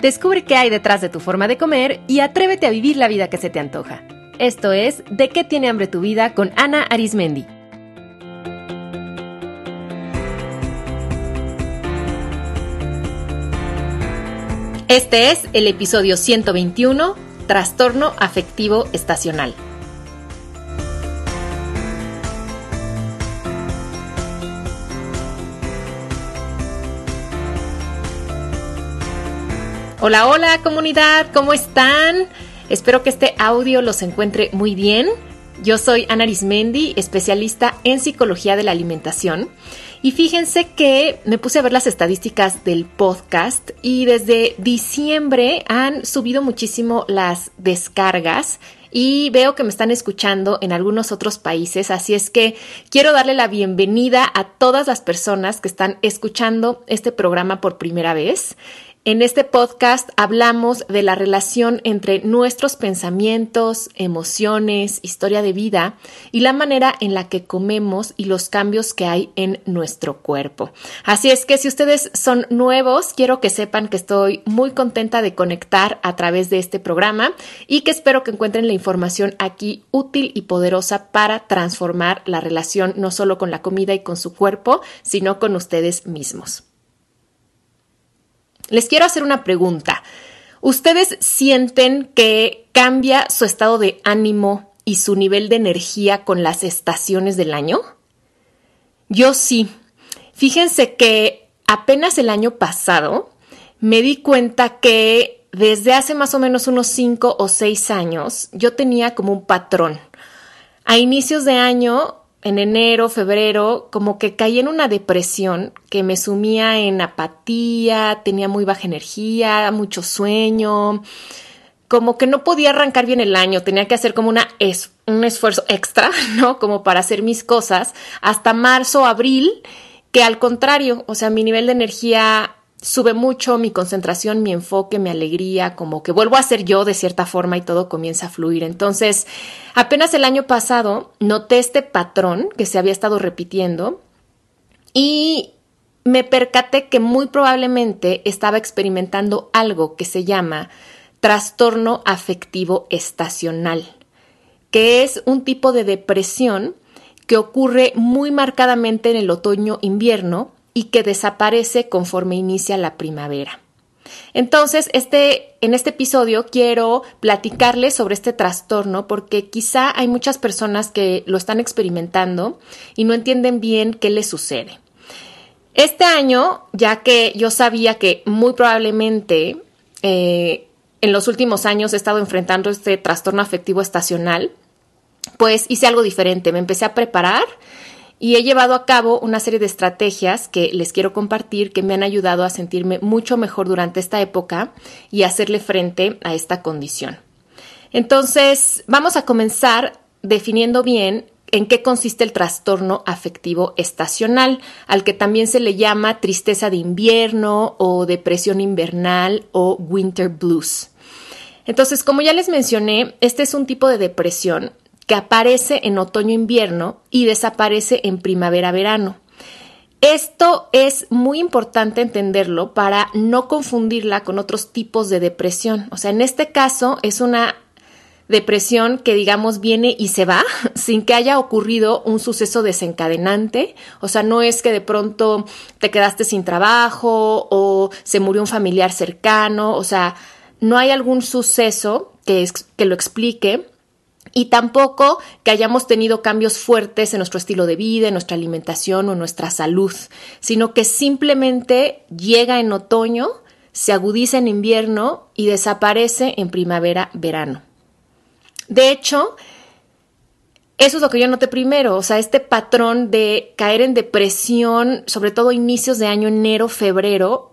Descubre qué hay detrás de tu forma de comer y atrévete a vivir la vida que se te antoja. Esto es De qué tiene hambre tu vida con Ana Arismendi. Este es el episodio 121, Trastorno Afectivo Estacional. Hola, hola comunidad, ¿cómo están? Espero que este audio los encuentre muy bien. Yo soy Ana Arismendi, especialista en psicología de la alimentación. Y fíjense que me puse a ver las estadísticas del podcast y desde diciembre han subido muchísimo las descargas y veo que me están escuchando en algunos otros países, así es que quiero darle la bienvenida a todas las personas que están escuchando este programa por primera vez. En este podcast hablamos de la relación entre nuestros pensamientos, emociones, historia de vida y la manera en la que comemos y los cambios que hay en nuestro cuerpo. Así es que si ustedes son nuevos, quiero que sepan que estoy muy contenta de conectar a través de este programa y que espero que encuentren la información aquí útil y poderosa para transformar la relación no solo con la comida y con su cuerpo, sino con ustedes mismos. Les quiero hacer una pregunta. ¿Ustedes sienten que cambia su estado de ánimo y su nivel de energía con las estaciones del año? Yo sí. Fíjense que apenas el año pasado me di cuenta que desde hace más o menos unos cinco o seis años yo tenía como un patrón. A inicios de año en enero, febrero, como que caí en una depresión que me sumía en apatía, tenía muy baja energía, mucho sueño, como que no podía arrancar bien el año, tenía que hacer como una es, un esfuerzo extra, ¿no? Como para hacer mis cosas, hasta marzo, abril, que al contrario, o sea, mi nivel de energía sube mucho mi concentración, mi enfoque, mi alegría, como que vuelvo a ser yo de cierta forma y todo comienza a fluir. Entonces, apenas el año pasado noté este patrón que se había estado repitiendo y me percaté que muy probablemente estaba experimentando algo que se llama trastorno afectivo estacional, que es un tipo de depresión que ocurre muy marcadamente en el otoño-invierno y que desaparece conforme inicia la primavera. Entonces, este, en este episodio quiero platicarles sobre este trastorno porque quizá hay muchas personas que lo están experimentando y no entienden bien qué les sucede. Este año, ya que yo sabía que muy probablemente eh, en los últimos años he estado enfrentando este trastorno afectivo estacional, pues hice algo diferente. Me empecé a preparar y he llevado a cabo una serie de estrategias que les quiero compartir que me han ayudado a sentirme mucho mejor durante esta época y hacerle frente a esta condición. Entonces, vamos a comenzar definiendo bien en qué consiste el trastorno afectivo estacional, al que también se le llama tristeza de invierno o depresión invernal o winter blues. Entonces, como ya les mencioné, este es un tipo de depresión que aparece en otoño-invierno y desaparece en primavera-verano. Esto es muy importante entenderlo para no confundirla con otros tipos de depresión. O sea, en este caso es una depresión que digamos viene y se va sin que haya ocurrido un suceso desencadenante. O sea, no es que de pronto te quedaste sin trabajo o se murió un familiar cercano. O sea, no hay algún suceso que, que lo explique y tampoco que hayamos tenido cambios fuertes en nuestro estilo de vida, en nuestra alimentación o en nuestra salud, sino que simplemente llega en otoño, se agudiza en invierno y desaparece en primavera-verano. De hecho, eso es lo que yo noté primero, o sea, este patrón de caer en depresión, sobre todo inicios de año, enero, febrero,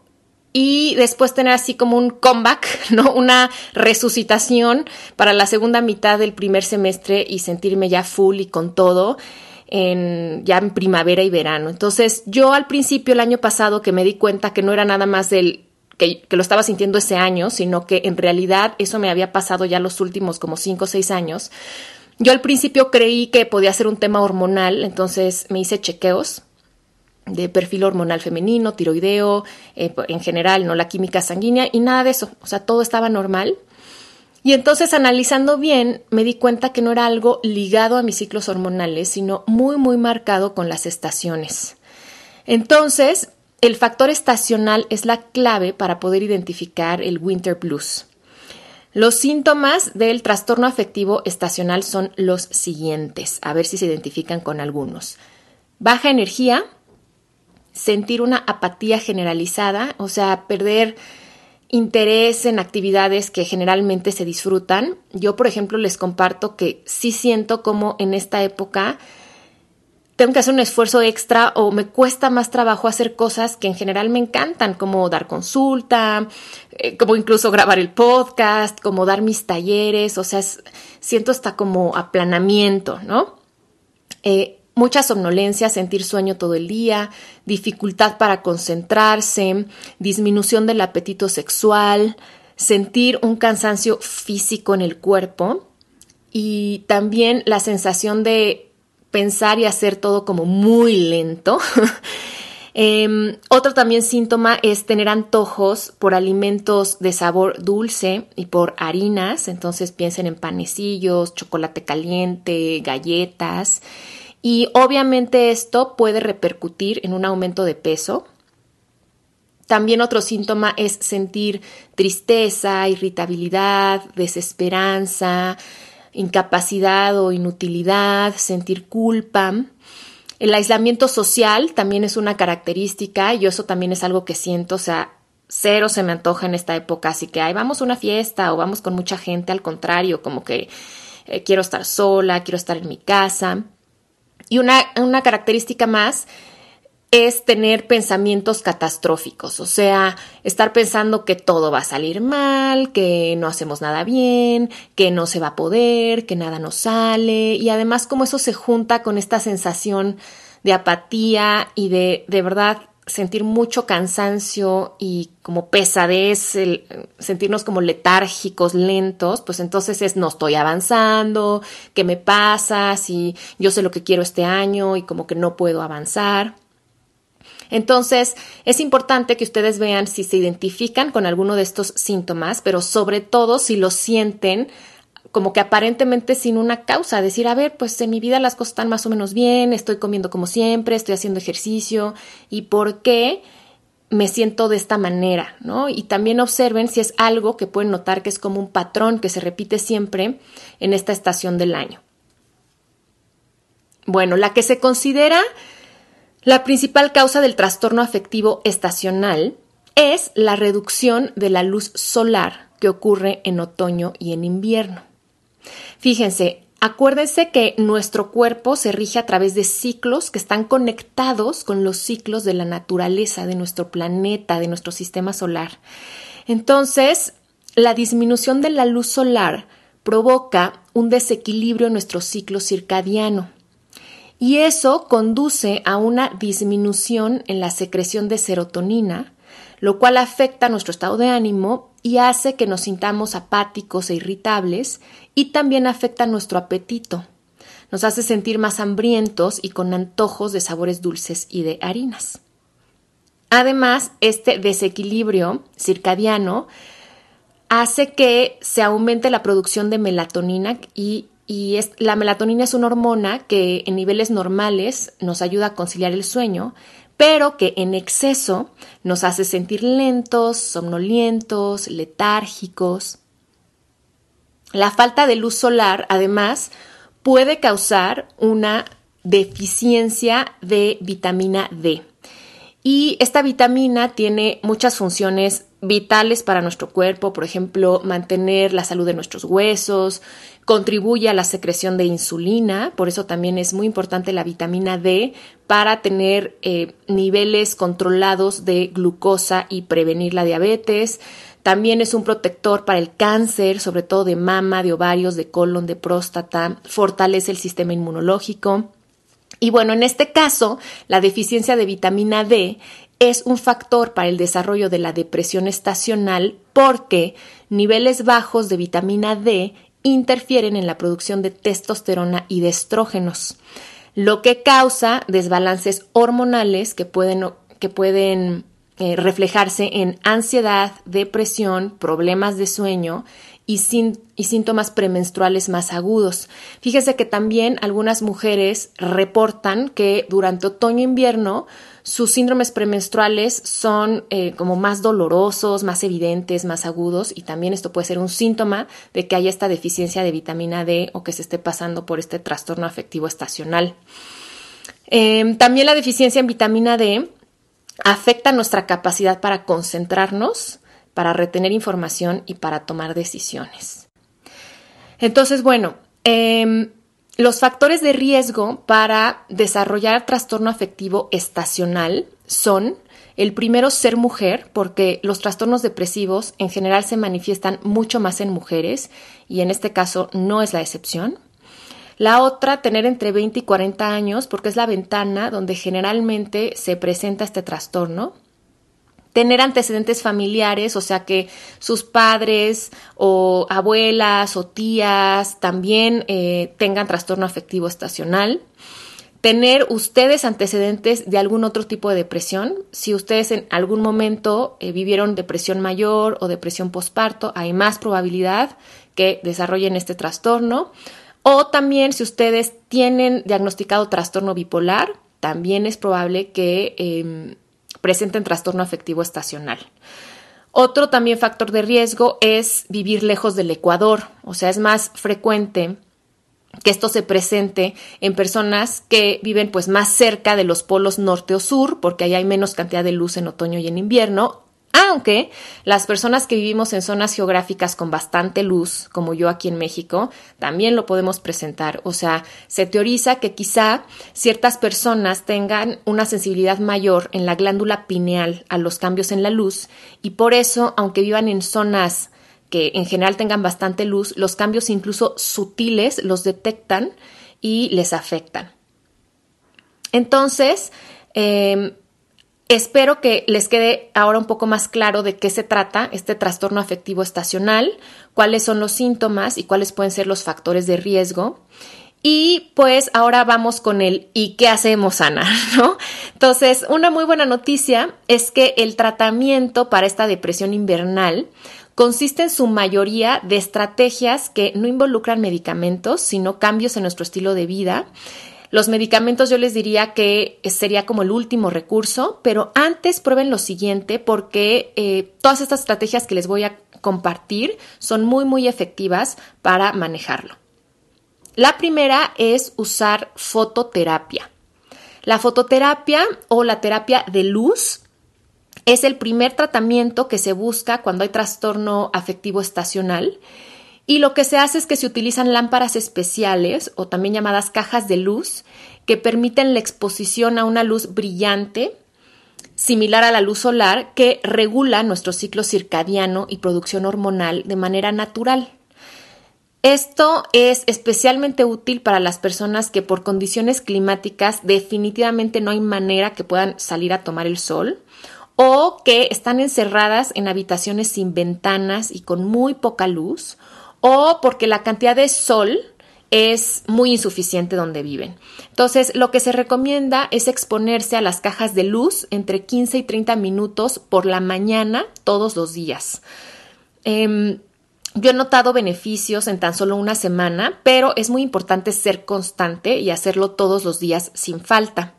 y después tener así como un comeback, ¿no? Una resucitación para la segunda mitad del primer semestre y sentirme ya full y con todo en ya en primavera y verano. Entonces, yo al principio el año pasado que me di cuenta que no era nada más del que, que, lo estaba sintiendo ese año, sino que en realidad eso me había pasado ya los últimos como cinco o seis años. Yo al principio creí que podía ser un tema hormonal, entonces me hice chequeos de perfil hormonal femenino, tiroideo, eh, en general, no la química sanguínea y nada de eso. O sea, todo estaba normal. Y entonces analizando bien, me di cuenta que no era algo ligado a mis ciclos hormonales, sino muy, muy marcado con las estaciones. Entonces, el factor estacional es la clave para poder identificar el winter blues. Los síntomas del trastorno afectivo estacional son los siguientes, a ver si se identifican con algunos. Baja energía, sentir una apatía generalizada, o sea, perder interés en actividades que generalmente se disfrutan. Yo, por ejemplo, les comparto que sí siento como en esta época tengo que hacer un esfuerzo extra o me cuesta más trabajo hacer cosas que en general me encantan, como dar consulta, eh, como incluso grabar el podcast, como dar mis talleres, o sea, siento hasta como aplanamiento, ¿no? Eh, mucha somnolencia, sentir sueño todo el día, dificultad para concentrarse, disminución del apetito sexual, sentir un cansancio físico en el cuerpo y también la sensación de pensar y hacer todo como muy lento. Em, otro también síntoma es tener antojos por alimentos de sabor dulce y por harinas, entonces piensen en panecillos, chocolate caliente, galletas. Y obviamente esto puede repercutir en un aumento de peso. También otro síntoma es sentir tristeza, irritabilidad, desesperanza, incapacidad o inutilidad, sentir culpa. El aislamiento social también es una característica, y eso también es algo que siento, o sea, cero se me antoja en esta época, así que, ay, vamos a una fiesta o vamos con mucha gente, al contrario, como que eh, quiero estar sola, quiero estar en mi casa. Y una, una característica más es tener pensamientos catastróficos, o sea, estar pensando que todo va a salir mal, que no hacemos nada bien, que no se va a poder, que nada nos sale, y además como eso se junta con esta sensación de apatía y de de verdad sentir mucho cansancio y como pesadez, el, sentirnos como letárgicos, lentos, pues entonces es no estoy avanzando, ¿qué me pasa? Si yo sé lo que quiero este año y como que no puedo avanzar. Entonces, es importante que ustedes vean si se identifican con alguno de estos síntomas, pero sobre todo si lo sienten como que aparentemente sin una causa, decir, a ver, pues en mi vida las cosas están más o menos bien, estoy comiendo como siempre, estoy haciendo ejercicio, ¿y por qué me siento de esta manera? ¿no? Y también observen si es algo que pueden notar que es como un patrón que se repite siempre en esta estación del año. Bueno, la que se considera la principal causa del trastorno afectivo estacional es la reducción de la luz solar que ocurre en otoño y en invierno. Fíjense, acuérdense que nuestro cuerpo se rige a través de ciclos que están conectados con los ciclos de la naturaleza, de nuestro planeta, de nuestro sistema solar. Entonces, la disminución de la luz solar provoca un desequilibrio en nuestro ciclo circadiano. Y eso conduce a una disminución en la secreción de serotonina, lo cual afecta nuestro estado de ánimo y hace que nos sintamos apáticos e irritables y también afecta nuestro apetito. Nos hace sentir más hambrientos y con antojos de sabores dulces y de harinas. Además, este desequilibrio circadiano hace que se aumente la producción de melatonina y, la melatonina es una hormona que en niveles normales nos ayuda a conciliar el sueño, pero que en exceso nos hace sentir lentos, somnolientos, letárgicos. La falta de luz solar, además, puede causar una deficiencia de vitamina D. Y esta vitamina tiene muchas funciones vitales para nuestro cuerpo, por ejemplo, mantener la salud de nuestros huesos, contribuye a la secreción de insulina, por eso también es muy importante la vitamina D para tener eh, niveles controlados de glucosa y prevenir la diabetes. También es un protector para el cáncer, sobre todo de mama, de ovarios, de colon, de próstata, fortalece el sistema inmunológico. Y bueno, en este caso, la deficiencia de vitamina D es un factor para el desarrollo de la depresión estacional porque niveles bajos de vitamina D interfieren en la producción de testosterona y de estrógenos. lo que causa desbalances hormonales que pueden, que pueden eh, reflejarse en ansiedad, depresión, problemas de sueño y, síntomas premenstruales más agudos. Fíjese que también algunas mujeres reportan que durante otoño e invierno sus síndromes premenstruales son eh, como más dolorosos, más evidentes, más agudos y también esto puede ser un síntoma de que haya esta deficiencia de vitamina D o que se esté pasando por este trastorno afectivo estacional. Em, también la deficiencia en vitamina D afecta nuestra capacidad para concentrarnos, para retener información y para tomar decisiones. Entonces, bueno, eh, los factores de riesgo para desarrollar trastorno afectivo estacional son el primero, ser mujer, porque los trastornos depresivos en general se manifiestan mucho más en mujeres y en este caso no es la excepción. La otra, tener entre 20 y 40 años, porque es la ventana donde generalmente se presenta este trastorno tener antecedentes familiares, o sea que sus padres o abuelas o tías también eh, tengan trastorno afectivo estacional. Tener ustedes antecedentes de algún otro tipo de depresión. Si ustedes en algún momento eh, vivieron depresión mayor o depresión postparto, hay más probabilidad que desarrollen este trastorno. O también si ustedes tienen diagnosticado trastorno bipolar, también es probable que em, presenten trastorno afectivo estacional. Otro también factor de riesgo es vivir lejos del Ecuador, o sea, es más frecuente que esto se presente en personas que viven pues más cerca de los polos norte o sur, porque ahí hay menos cantidad de luz en otoño y en invierno, aunque las personas que vivimos en zonas geográficas con bastante luz, como yo aquí en México, también lo podemos presentar. O sea, se teoriza que quizá ciertas personas tengan una sensibilidad mayor en la glándula pineal a los cambios en la luz y por eso, aunque vivan en zonas que en general tengan bastante luz, los cambios incluso sutiles los detectan y les afectan. Entonces, eh, Espero que les quede ahora un poco más claro de qué se trata este trastorno afectivo estacional, cuáles son los síntomas y cuáles pueden ser los factores de riesgo. Y pues ahora vamos con el ¿y qué hacemos, Ana? ¿No? Entonces, una muy buena noticia es que el tratamiento para esta depresión invernal consiste en su mayoría de estrategias que no involucran medicamentos, sino cambios en nuestro estilo de vida los medicamentos yo les diría que sería como el último recurso, pero antes prueben lo siguiente porque eh, todas estas estrategias que les voy a compartir son muy, muy efectivas para manejarlo. La primera es usar fototerapia. La fototerapia o la terapia de luz es el primer tratamiento que se busca cuando hay trastorno afectivo estacional y lo que se hace es que se utilizan lámparas especiales o también llamadas cajas de luz que permiten la exposición a una luz brillante similar a la luz solar que regula nuestro ciclo circadiano y producción hormonal de manera natural. Esto es especialmente útil para las personas que por condiciones climáticas definitivamente no hay manera que puedan salir a tomar el sol o que están encerradas en habitaciones sin ventanas y con muy poca luz o porque la cantidad de sol es muy insuficiente donde viven. Entonces, lo que se recomienda es exponerse a las cajas de luz entre 15 y 30 minutos por la mañana todos los días. Em, yo he notado beneficios en tan solo una semana, pero es muy importante ser constante y hacerlo todos los días sin falta.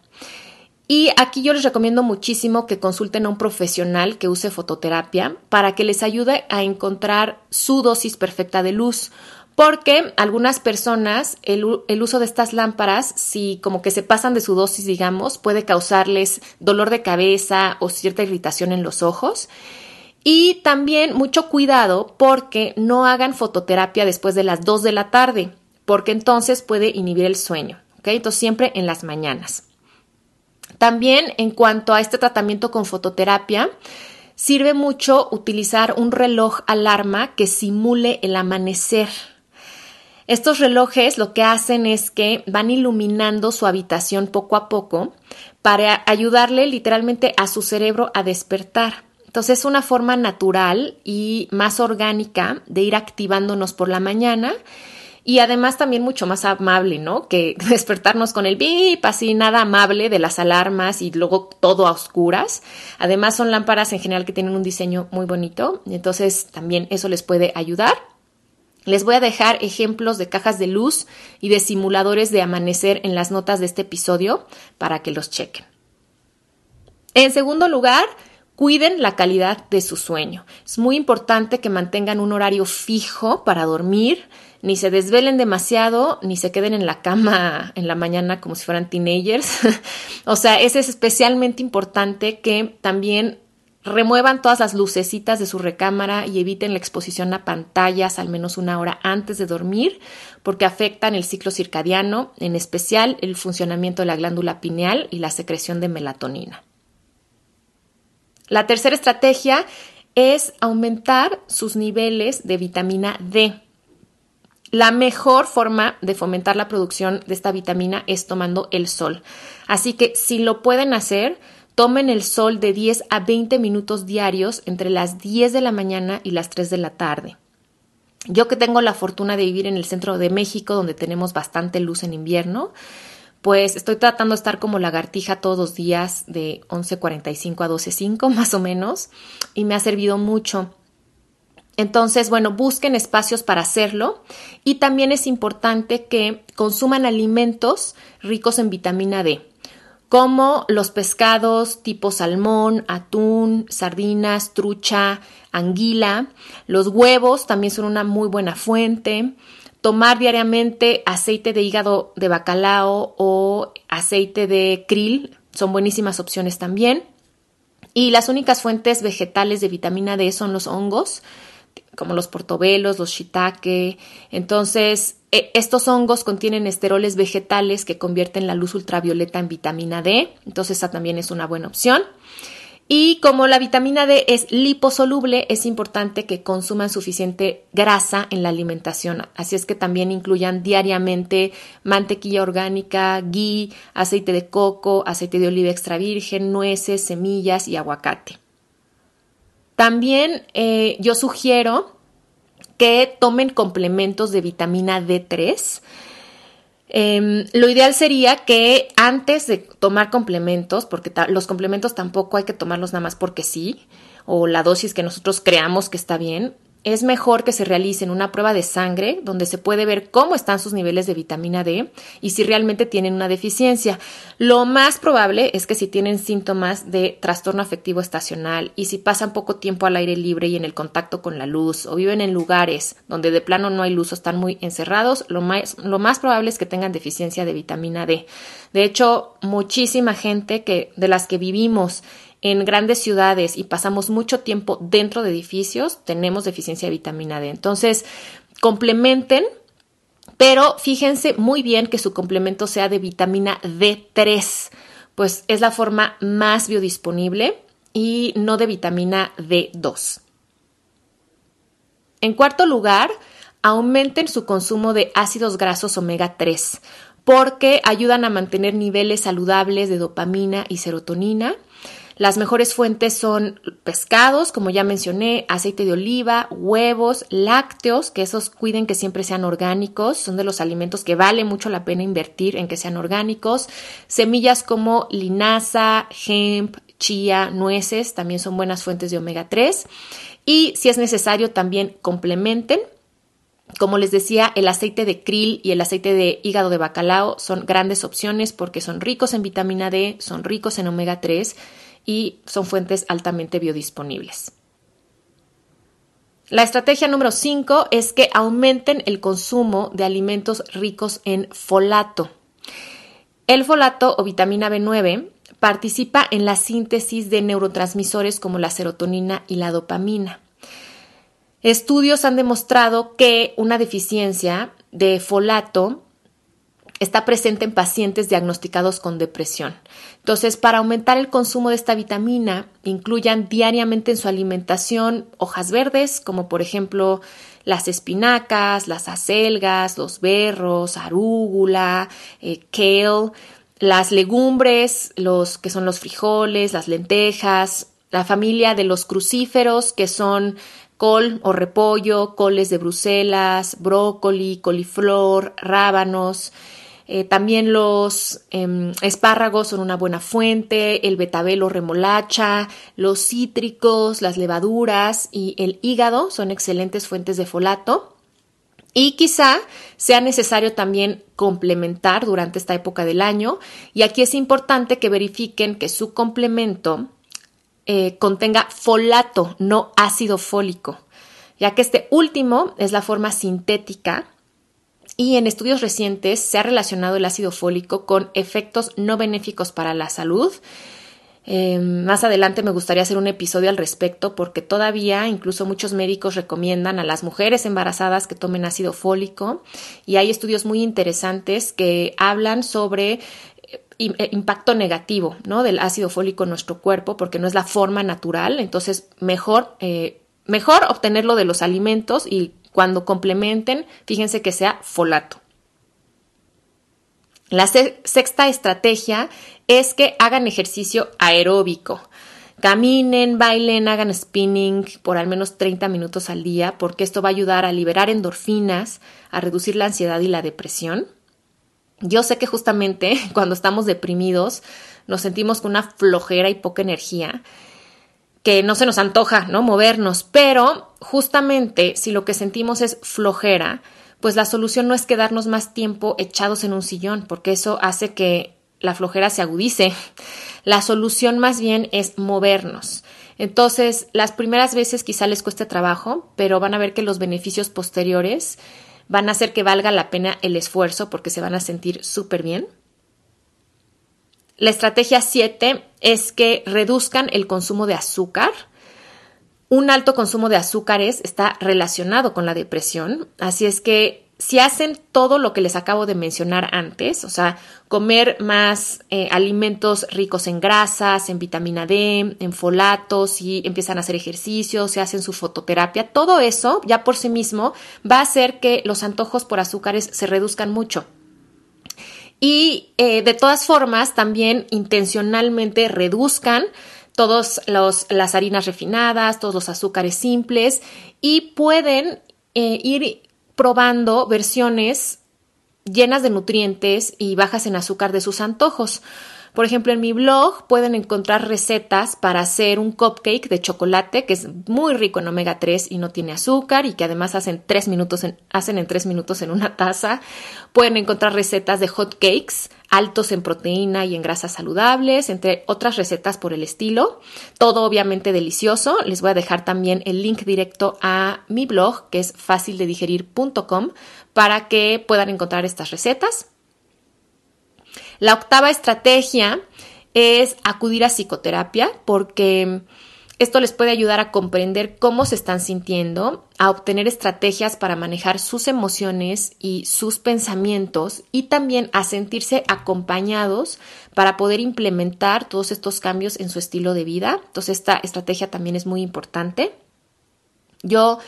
Y aquí yo les recomiendo muchísimo que consulten a un profesional que use fototerapia para que les ayude a encontrar su dosis perfecta de luz. Porque algunas personas el, uso de estas lámparas, si como que se pasan de su dosis, digamos, puede causarles dolor de cabeza o cierta irritación en los ojos. Y también mucho cuidado porque no hagan fototerapia después de las 2 de la tarde, porque entonces puede inhibir el sueño. Entonces siempre en las mañanas. También en cuanto a este tratamiento con fototerapia, sirve mucho utilizar un reloj alarma que simule el amanecer. Estos relojes lo que hacen es que van iluminando su habitación poco a poco para ayudarle literalmente a su cerebro a despertar. Entonces es una forma natural y más orgánica de ir activándonos por la mañana y además también mucho más amable, ¿no? Que despertarnos con el bip, así nada amable de las alarmas y luego todo a oscuras. Además son lámparas en general que tienen un diseño muy bonito, entonces también eso les puede ayudar. Les voy a dejar ejemplos de cajas de luz y de simuladores de amanecer en las notas de este episodio para que los chequen. En segundo lugar, cuiden la calidad de su sueño. Es muy importante que mantengan un horario fijo para dormir, ni se desvelen demasiado, ni se queden en la cama en la mañana como si fueran teenagers. o sea, es especialmente importante que también remuevan todas las lucecitas de su recámara y eviten la exposición a pantallas al menos una hora antes de dormir porque afectan el ciclo circadiano, en especial el funcionamiento de la glándula pineal y la secreción de melatonina. La tercera estrategia es aumentar sus niveles de vitamina D. La mejor forma de fomentar la producción de esta vitamina es tomando el sol. Así que si lo pueden hacer, tomen el sol de 10 a 20 minutos diarios entre las 10 de la mañana y las 3 de la tarde. Yo que tengo la fortuna de vivir en el centro de México, donde tenemos bastante luz en invierno, pues estoy tratando de estar como lagartija todos los días de 11.45 a 12.05 más o menos y me ha servido mucho. Entonces, bueno, busquen espacios para hacerlo y también es importante que consuman alimentos ricos en vitamina D, como los pescados tipo salmón, atún, sardinas, trucha, anguila. Los huevos también son una muy buena fuente tomar diariamente aceite de hígado de bacalao o aceite de krill son buenísimas opciones también. Y las únicas fuentes vegetales de vitamina D son los hongos, como los portobelos, los shiitake. Entonces, e, estos hongos contienen esteroles vegetales que convierten la luz ultravioleta en vitamina D. Entonces, esa también es una buena opción. Y como la vitamina D es liposoluble, es importante que consuman suficiente grasa en la alimentación. Así es que también incluyan diariamente mantequilla orgánica, ghee, aceite de coco, aceite de oliva extra virgen, nueces, semillas y aguacate. También eh, yo sugiero que tomen complementos de vitamina D3 Em, lo ideal sería que antes de tomar complementos, porque los complementos tampoco hay que tomarlos nada más porque sí, o la dosis que nosotros creamos que está bien, es mejor que se realicen una prueba de sangre donde se puede ver cómo están sus niveles de vitamina D y si realmente tienen una deficiencia. Lo más probable es que si tienen síntomas de trastorno afectivo estacional y si pasan poco tiempo al aire libre y en el contacto con la luz o viven en lugares donde de plano no hay luz o están muy encerrados, lo más, lo más probable es que tengan deficiencia de vitamina D. De hecho, muchísima gente que de las que vivimos en grandes ciudades y pasamos mucho tiempo dentro de edificios, tenemos deficiencia de vitamina D. Entonces, complementen, pero fíjense muy bien que su complemento sea de vitamina D3, pues es la forma más biodisponible y no de vitamina D2. En cuarto lugar, aumenten su consumo de ácidos grasos omega 3 porque ayudan a mantener niveles saludables de dopamina y serotonina las mejores fuentes son pescados, como ya mencioné, aceite de oliva, huevos, lácteos, que esos cuiden que siempre sean orgánicos, son de los alimentos que vale mucho la pena invertir en que sean orgánicos, semillas como linaza, hemp, chía, nueces, también son buenas fuentes de omega 3 y si es necesario también complementen. Como les decía, el aceite de krill y el aceite de hígado de bacalao son grandes opciones porque son ricos en vitamina D, son ricos en omega 3 y son fuentes altamente biodisponibles. La estrategia número 5 es que aumenten el consumo de alimentos ricos en folato. El folato o vitamina B9 participa en la síntesis de neurotransmisores como la serotonina y la dopamina. Estudios han demostrado que una deficiencia de folato está presente en pacientes diagnosticados con depresión. Entonces, para aumentar el consumo de esta vitamina, incluyan diariamente en su alimentación hojas verdes, como por ejemplo las espinacas, las acelgas, los berros, arúgula, eh, kale, las legumbres, los que son los frijoles, las lentejas, la familia de los crucíferos, que son col o repollo, coles de Bruselas, brócoli, coliflor, rábanos. Eh, también los em, espárragos son una buena fuente, el betabel o remolacha, los cítricos, las levaduras y el hígado son excelentes fuentes de folato. Y quizá sea necesario también complementar durante esta época del año. Y aquí es importante que verifiquen que su complemento eh, contenga folato, no ácido fólico, ya que este último es la forma sintética y en estudios recientes se ha relacionado el ácido fólico con efectos no benéficos para la salud. Em, más adelante me gustaría hacer un episodio al respecto porque todavía incluso muchos médicos recomiendan a las mujeres embarazadas que tomen ácido fólico y hay estudios muy interesantes que hablan sobre eh, impacto negativo ¿no? del ácido fólico en nuestro cuerpo porque no es la forma natural, entonces mejor, eh, mejor obtenerlo de los alimentos y cuando complementen, fíjense que sea folato. La sexta estrategia es que hagan ejercicio aeróbico. Caminen, bailen, hagan spinning por al menos 30 minutos al día porque esto va a ayudar a liberar endorfinas, a reducir la ansiedad y la depresión. Yo sé que justamente cuando estamos deprimidos nos sentimos con una flojera y poca energía, que no se nos antoja, ¿no? Movernos, pero justamente si lo que sentimos es flojera, pues la solución no es quedarnos más tiempo echados en un sillón, porque eso hace que la flojera se agudice. La solución más bien es movernos. Entonces, las primeras veces quizá les cueste trabajo, pero van a ver que los beneficios posteriores van a hacer que valga la pena el esfuerzo porque se van a sentir súper bien. La estrategia 7 es que reduzcan el consumo de azúcar. Un alto consumo de azúcares está relacionado con la depresión, así es que si hacen todo lo que les acabo de mencionar antes, o sea, comer más eh, alimentos ricos en grasas, en vitamina D, en folatos, si empiezan a hacer ejercicio, si hacen su fototerapia, todo eso ya por sí mismo va a hacer que los antojos por azúcares se reduzcan mucho. Y eh, de todas formas, también intencionalmente reduzcan todas las harinas refinadas, todos los azúcares simples y pueden eh, ir probando versiones llenas de nutrientes y bajas en azúcar de sus antojos. Por ejemplo, en mi blog pueden encontrar recetas para hacer un cupcake de chocolate que es muy rico en omega 3 y no tiene azúcar y que además hacen, tres minutos en, hacen en tres minutos en una taza. Pueden encontrar recetas de hot cakes altos en proteína y en grasas saludables, entre otras recetas por el estilo. Todo obviamente delicioso. Les voy a dejar también el link directo a mi blog que es fácildedigerir.com para que puedan encontrar estas recetas. La octava estrategia es acudir a psicoterapia porque esto les puede ayudar a comprender cómo se están sintiendo, a obtener estrategias para manejar sus emociones y sus pensamientos y también a sentirse acompañados para poder implementar todos estos cambios en su estilo de vida. Entonces esta estrategia también es muy importante. Yo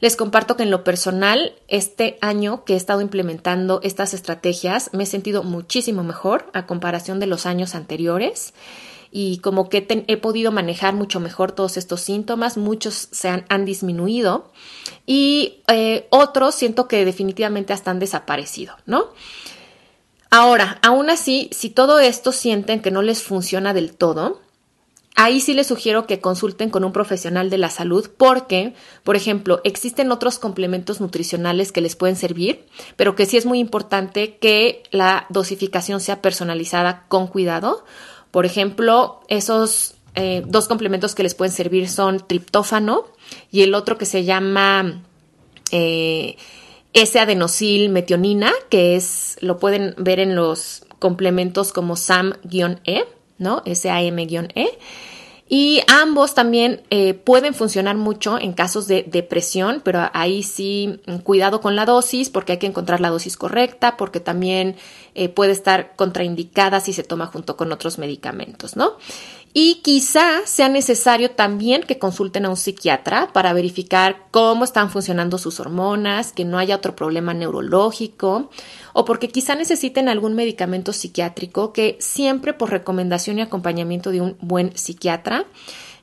les comparto que en lo personal, este año que he estado implementando estas estrategias, me he sentido muchísimo mejor a comparación de los años anteriores y como que he podido manejar mucho mejor todos estos síntomas, muchos se han, disminuido y eh, otros siento que definitivamente hasta han desaparecido, ¿no? Ahora, aún así, si todo esto sienten que no les funciona del todo, Ahí sí les sugiero que consulten con un profesional de la salud porque, por ejemplo, existen otros complementos nutricionales que les pueden servir, pero que sí es muy importante que la dosificación sea personalizada con cuidado. Por ejemplo, esos eh, dos complementos que les pueden servir son triptófano y el otro que se llama eh, S-adenosil metionina, que es, lo pueden ver en los complementos como SAM-E ¿no? SAM-E. Y ambos también eh, pueden funcionar mucho en casos de depresión, pero ahí sí mm, cuidado con la dosis porque hay que encontrar la dosis correcta, porque también eh, puede estar contraindicada si se toma junto con otros medicamentos, ¿no? Y quizá sea necesario también que consulten a un psiquiatra para verificar cómo están funcionando sus hormonas, que no haya otro problema neurológico o porque quizá necesiten algún medicamento psiquiátrico que siempre por recomendación y acompañamiento de un buen psiquiatra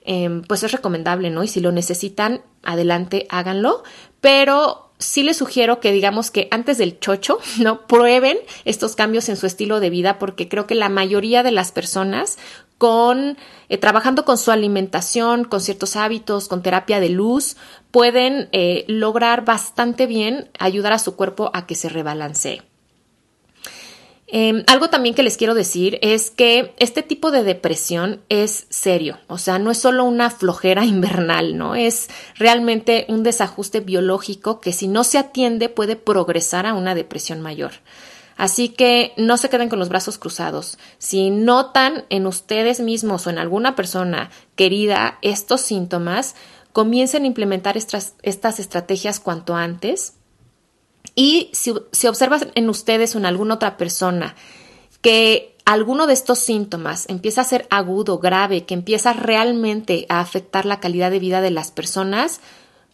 em, pues es recomendable, ¿no? Y si lo necesitan, adelante, háganlo. Pero sí les sugiero que digamos que antes del chocho, ¿no? Prueben estos cambios en su estilo de vida porque creo que la mayoría de las personas eh, trabajando con su alimentación, con ciertos hábitos, con terapia de luz, pueden eh, lograr bastante bien ayudar a su cuerpo a que se rebalancee. Em, algo también que les quiero decir es que este tipo de depresión es serio, o sea, no es solo una flojera invernal, ¿no? Es realmente un desajuste biológico que si no se atiende puede progresar a una depresión mayor. Así que no se queden con los brazos cruzados. Si notan en ustedes mismos o en alguna persona querida estos síntomas, comiencen a implementar estas, estrategias cuanto antes y si, si observas en ustedes o en alguna otra persona que alguno de estos síntomas empieza a ser agudo, grave, que empieza realmente a afectar la calidad de vida de las personas,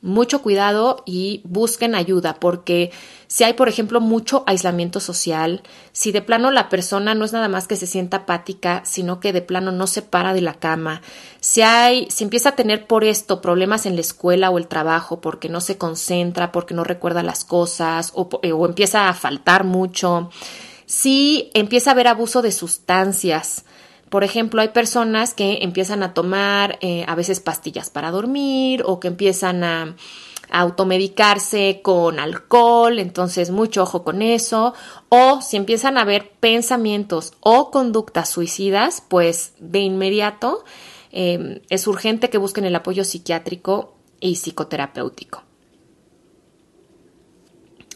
mucho cuidado y busquen ayuda, porque si hay, por ejemplo, mucho aislamiento social, si de plano la persona no es nada más que se sienta apática, sino que de plano no se para de la cama, si hay, si empieza a tener por esto problemas en la escuela o el trabajo, porque no se concentra, porque no recuerda las cosas, o, eh, o empieza a faltar mucho, si empieza a haber abuso de sustancias, por ejemplo, hay personas que empiezan a tomar eh, a veces pastillas para dormir o que empiezan a, automedicarse con alcohol, entonces mucho ojo con eso, o si empiezan a haber pensamientos o conductas suicidas, pues de inmediato em, es urgente que busquen el apoyo psiquiátrico y psicoterapéutico.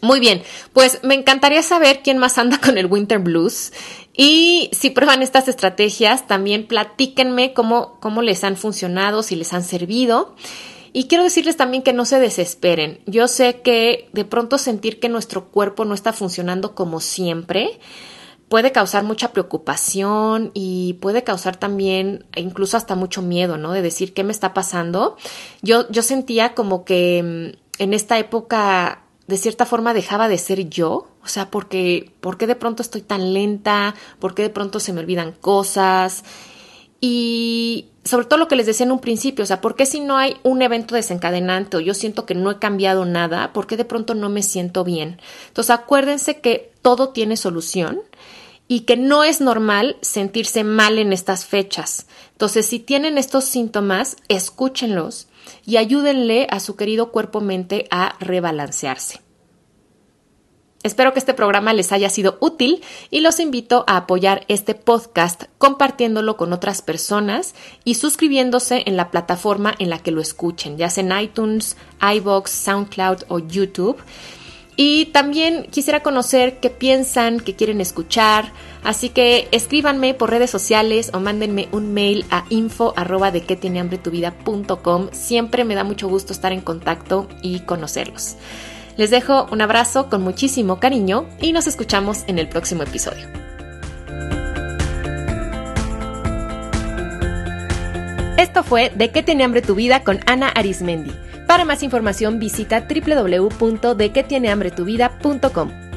Muy bien, pues me encantaría saber quién más anda con el Winter Blues y si prueban estas estrategias, también platíquenme cómo, cómo les han funcionado, si les han servido. Y quiero decirles también que no se desesperen. Yo sé que de pronto sentir que nuestro cuerpo no está funcionando como siempre puede causar mucha preocupación y puede causar también incluso hasta mucho miedo, ¿no? De decir qué me está pasando. Yo, yo sentía como que mm, en esta época de cierta forma dejaba de ser yo, o sea, porque, ¿por qué de pronto estoy tan lenta? ¿Por qué de pronto se me olvidan cosas? Y sobre todo lo que les decía en un principio, o sea, ¿por qué si no hay un evento desencadenante o yo siento que no he cambiado nada, ¿por qué de pronto no me siento bien? Entonces acuérdense que todo tiene solución y que no es normal sentirse mal en estas fechas. Entonces, si tienen estos síntomas, escúchenlos y ayúdenle a su querido cuerpo-mente a rebalancearse. Espero que este programa les haya sido útil y los invito a apoyar este podcast compartiéndolo con otras personas y suscribiéndose en la plataforma en la que lo escuchen, ya sea en iTunes, iBox, SoundCloud o YouTube. Y también quisiera conocer qué piensan, qué quieren escuchar, así que escríbanme por redes sociales o mándenme un mail a info arroba de tiene hambre tu vida Siempre me da mucho gusto estar en contacto y conocerlos. Les dejo un abrazo con muchísimo cariño y nos escuchamos en el próximo episodio. Esto fue De qué tiene hambre tu vida con Ana Arismendi. Para más información visita www.dequetienehambretuvida.com.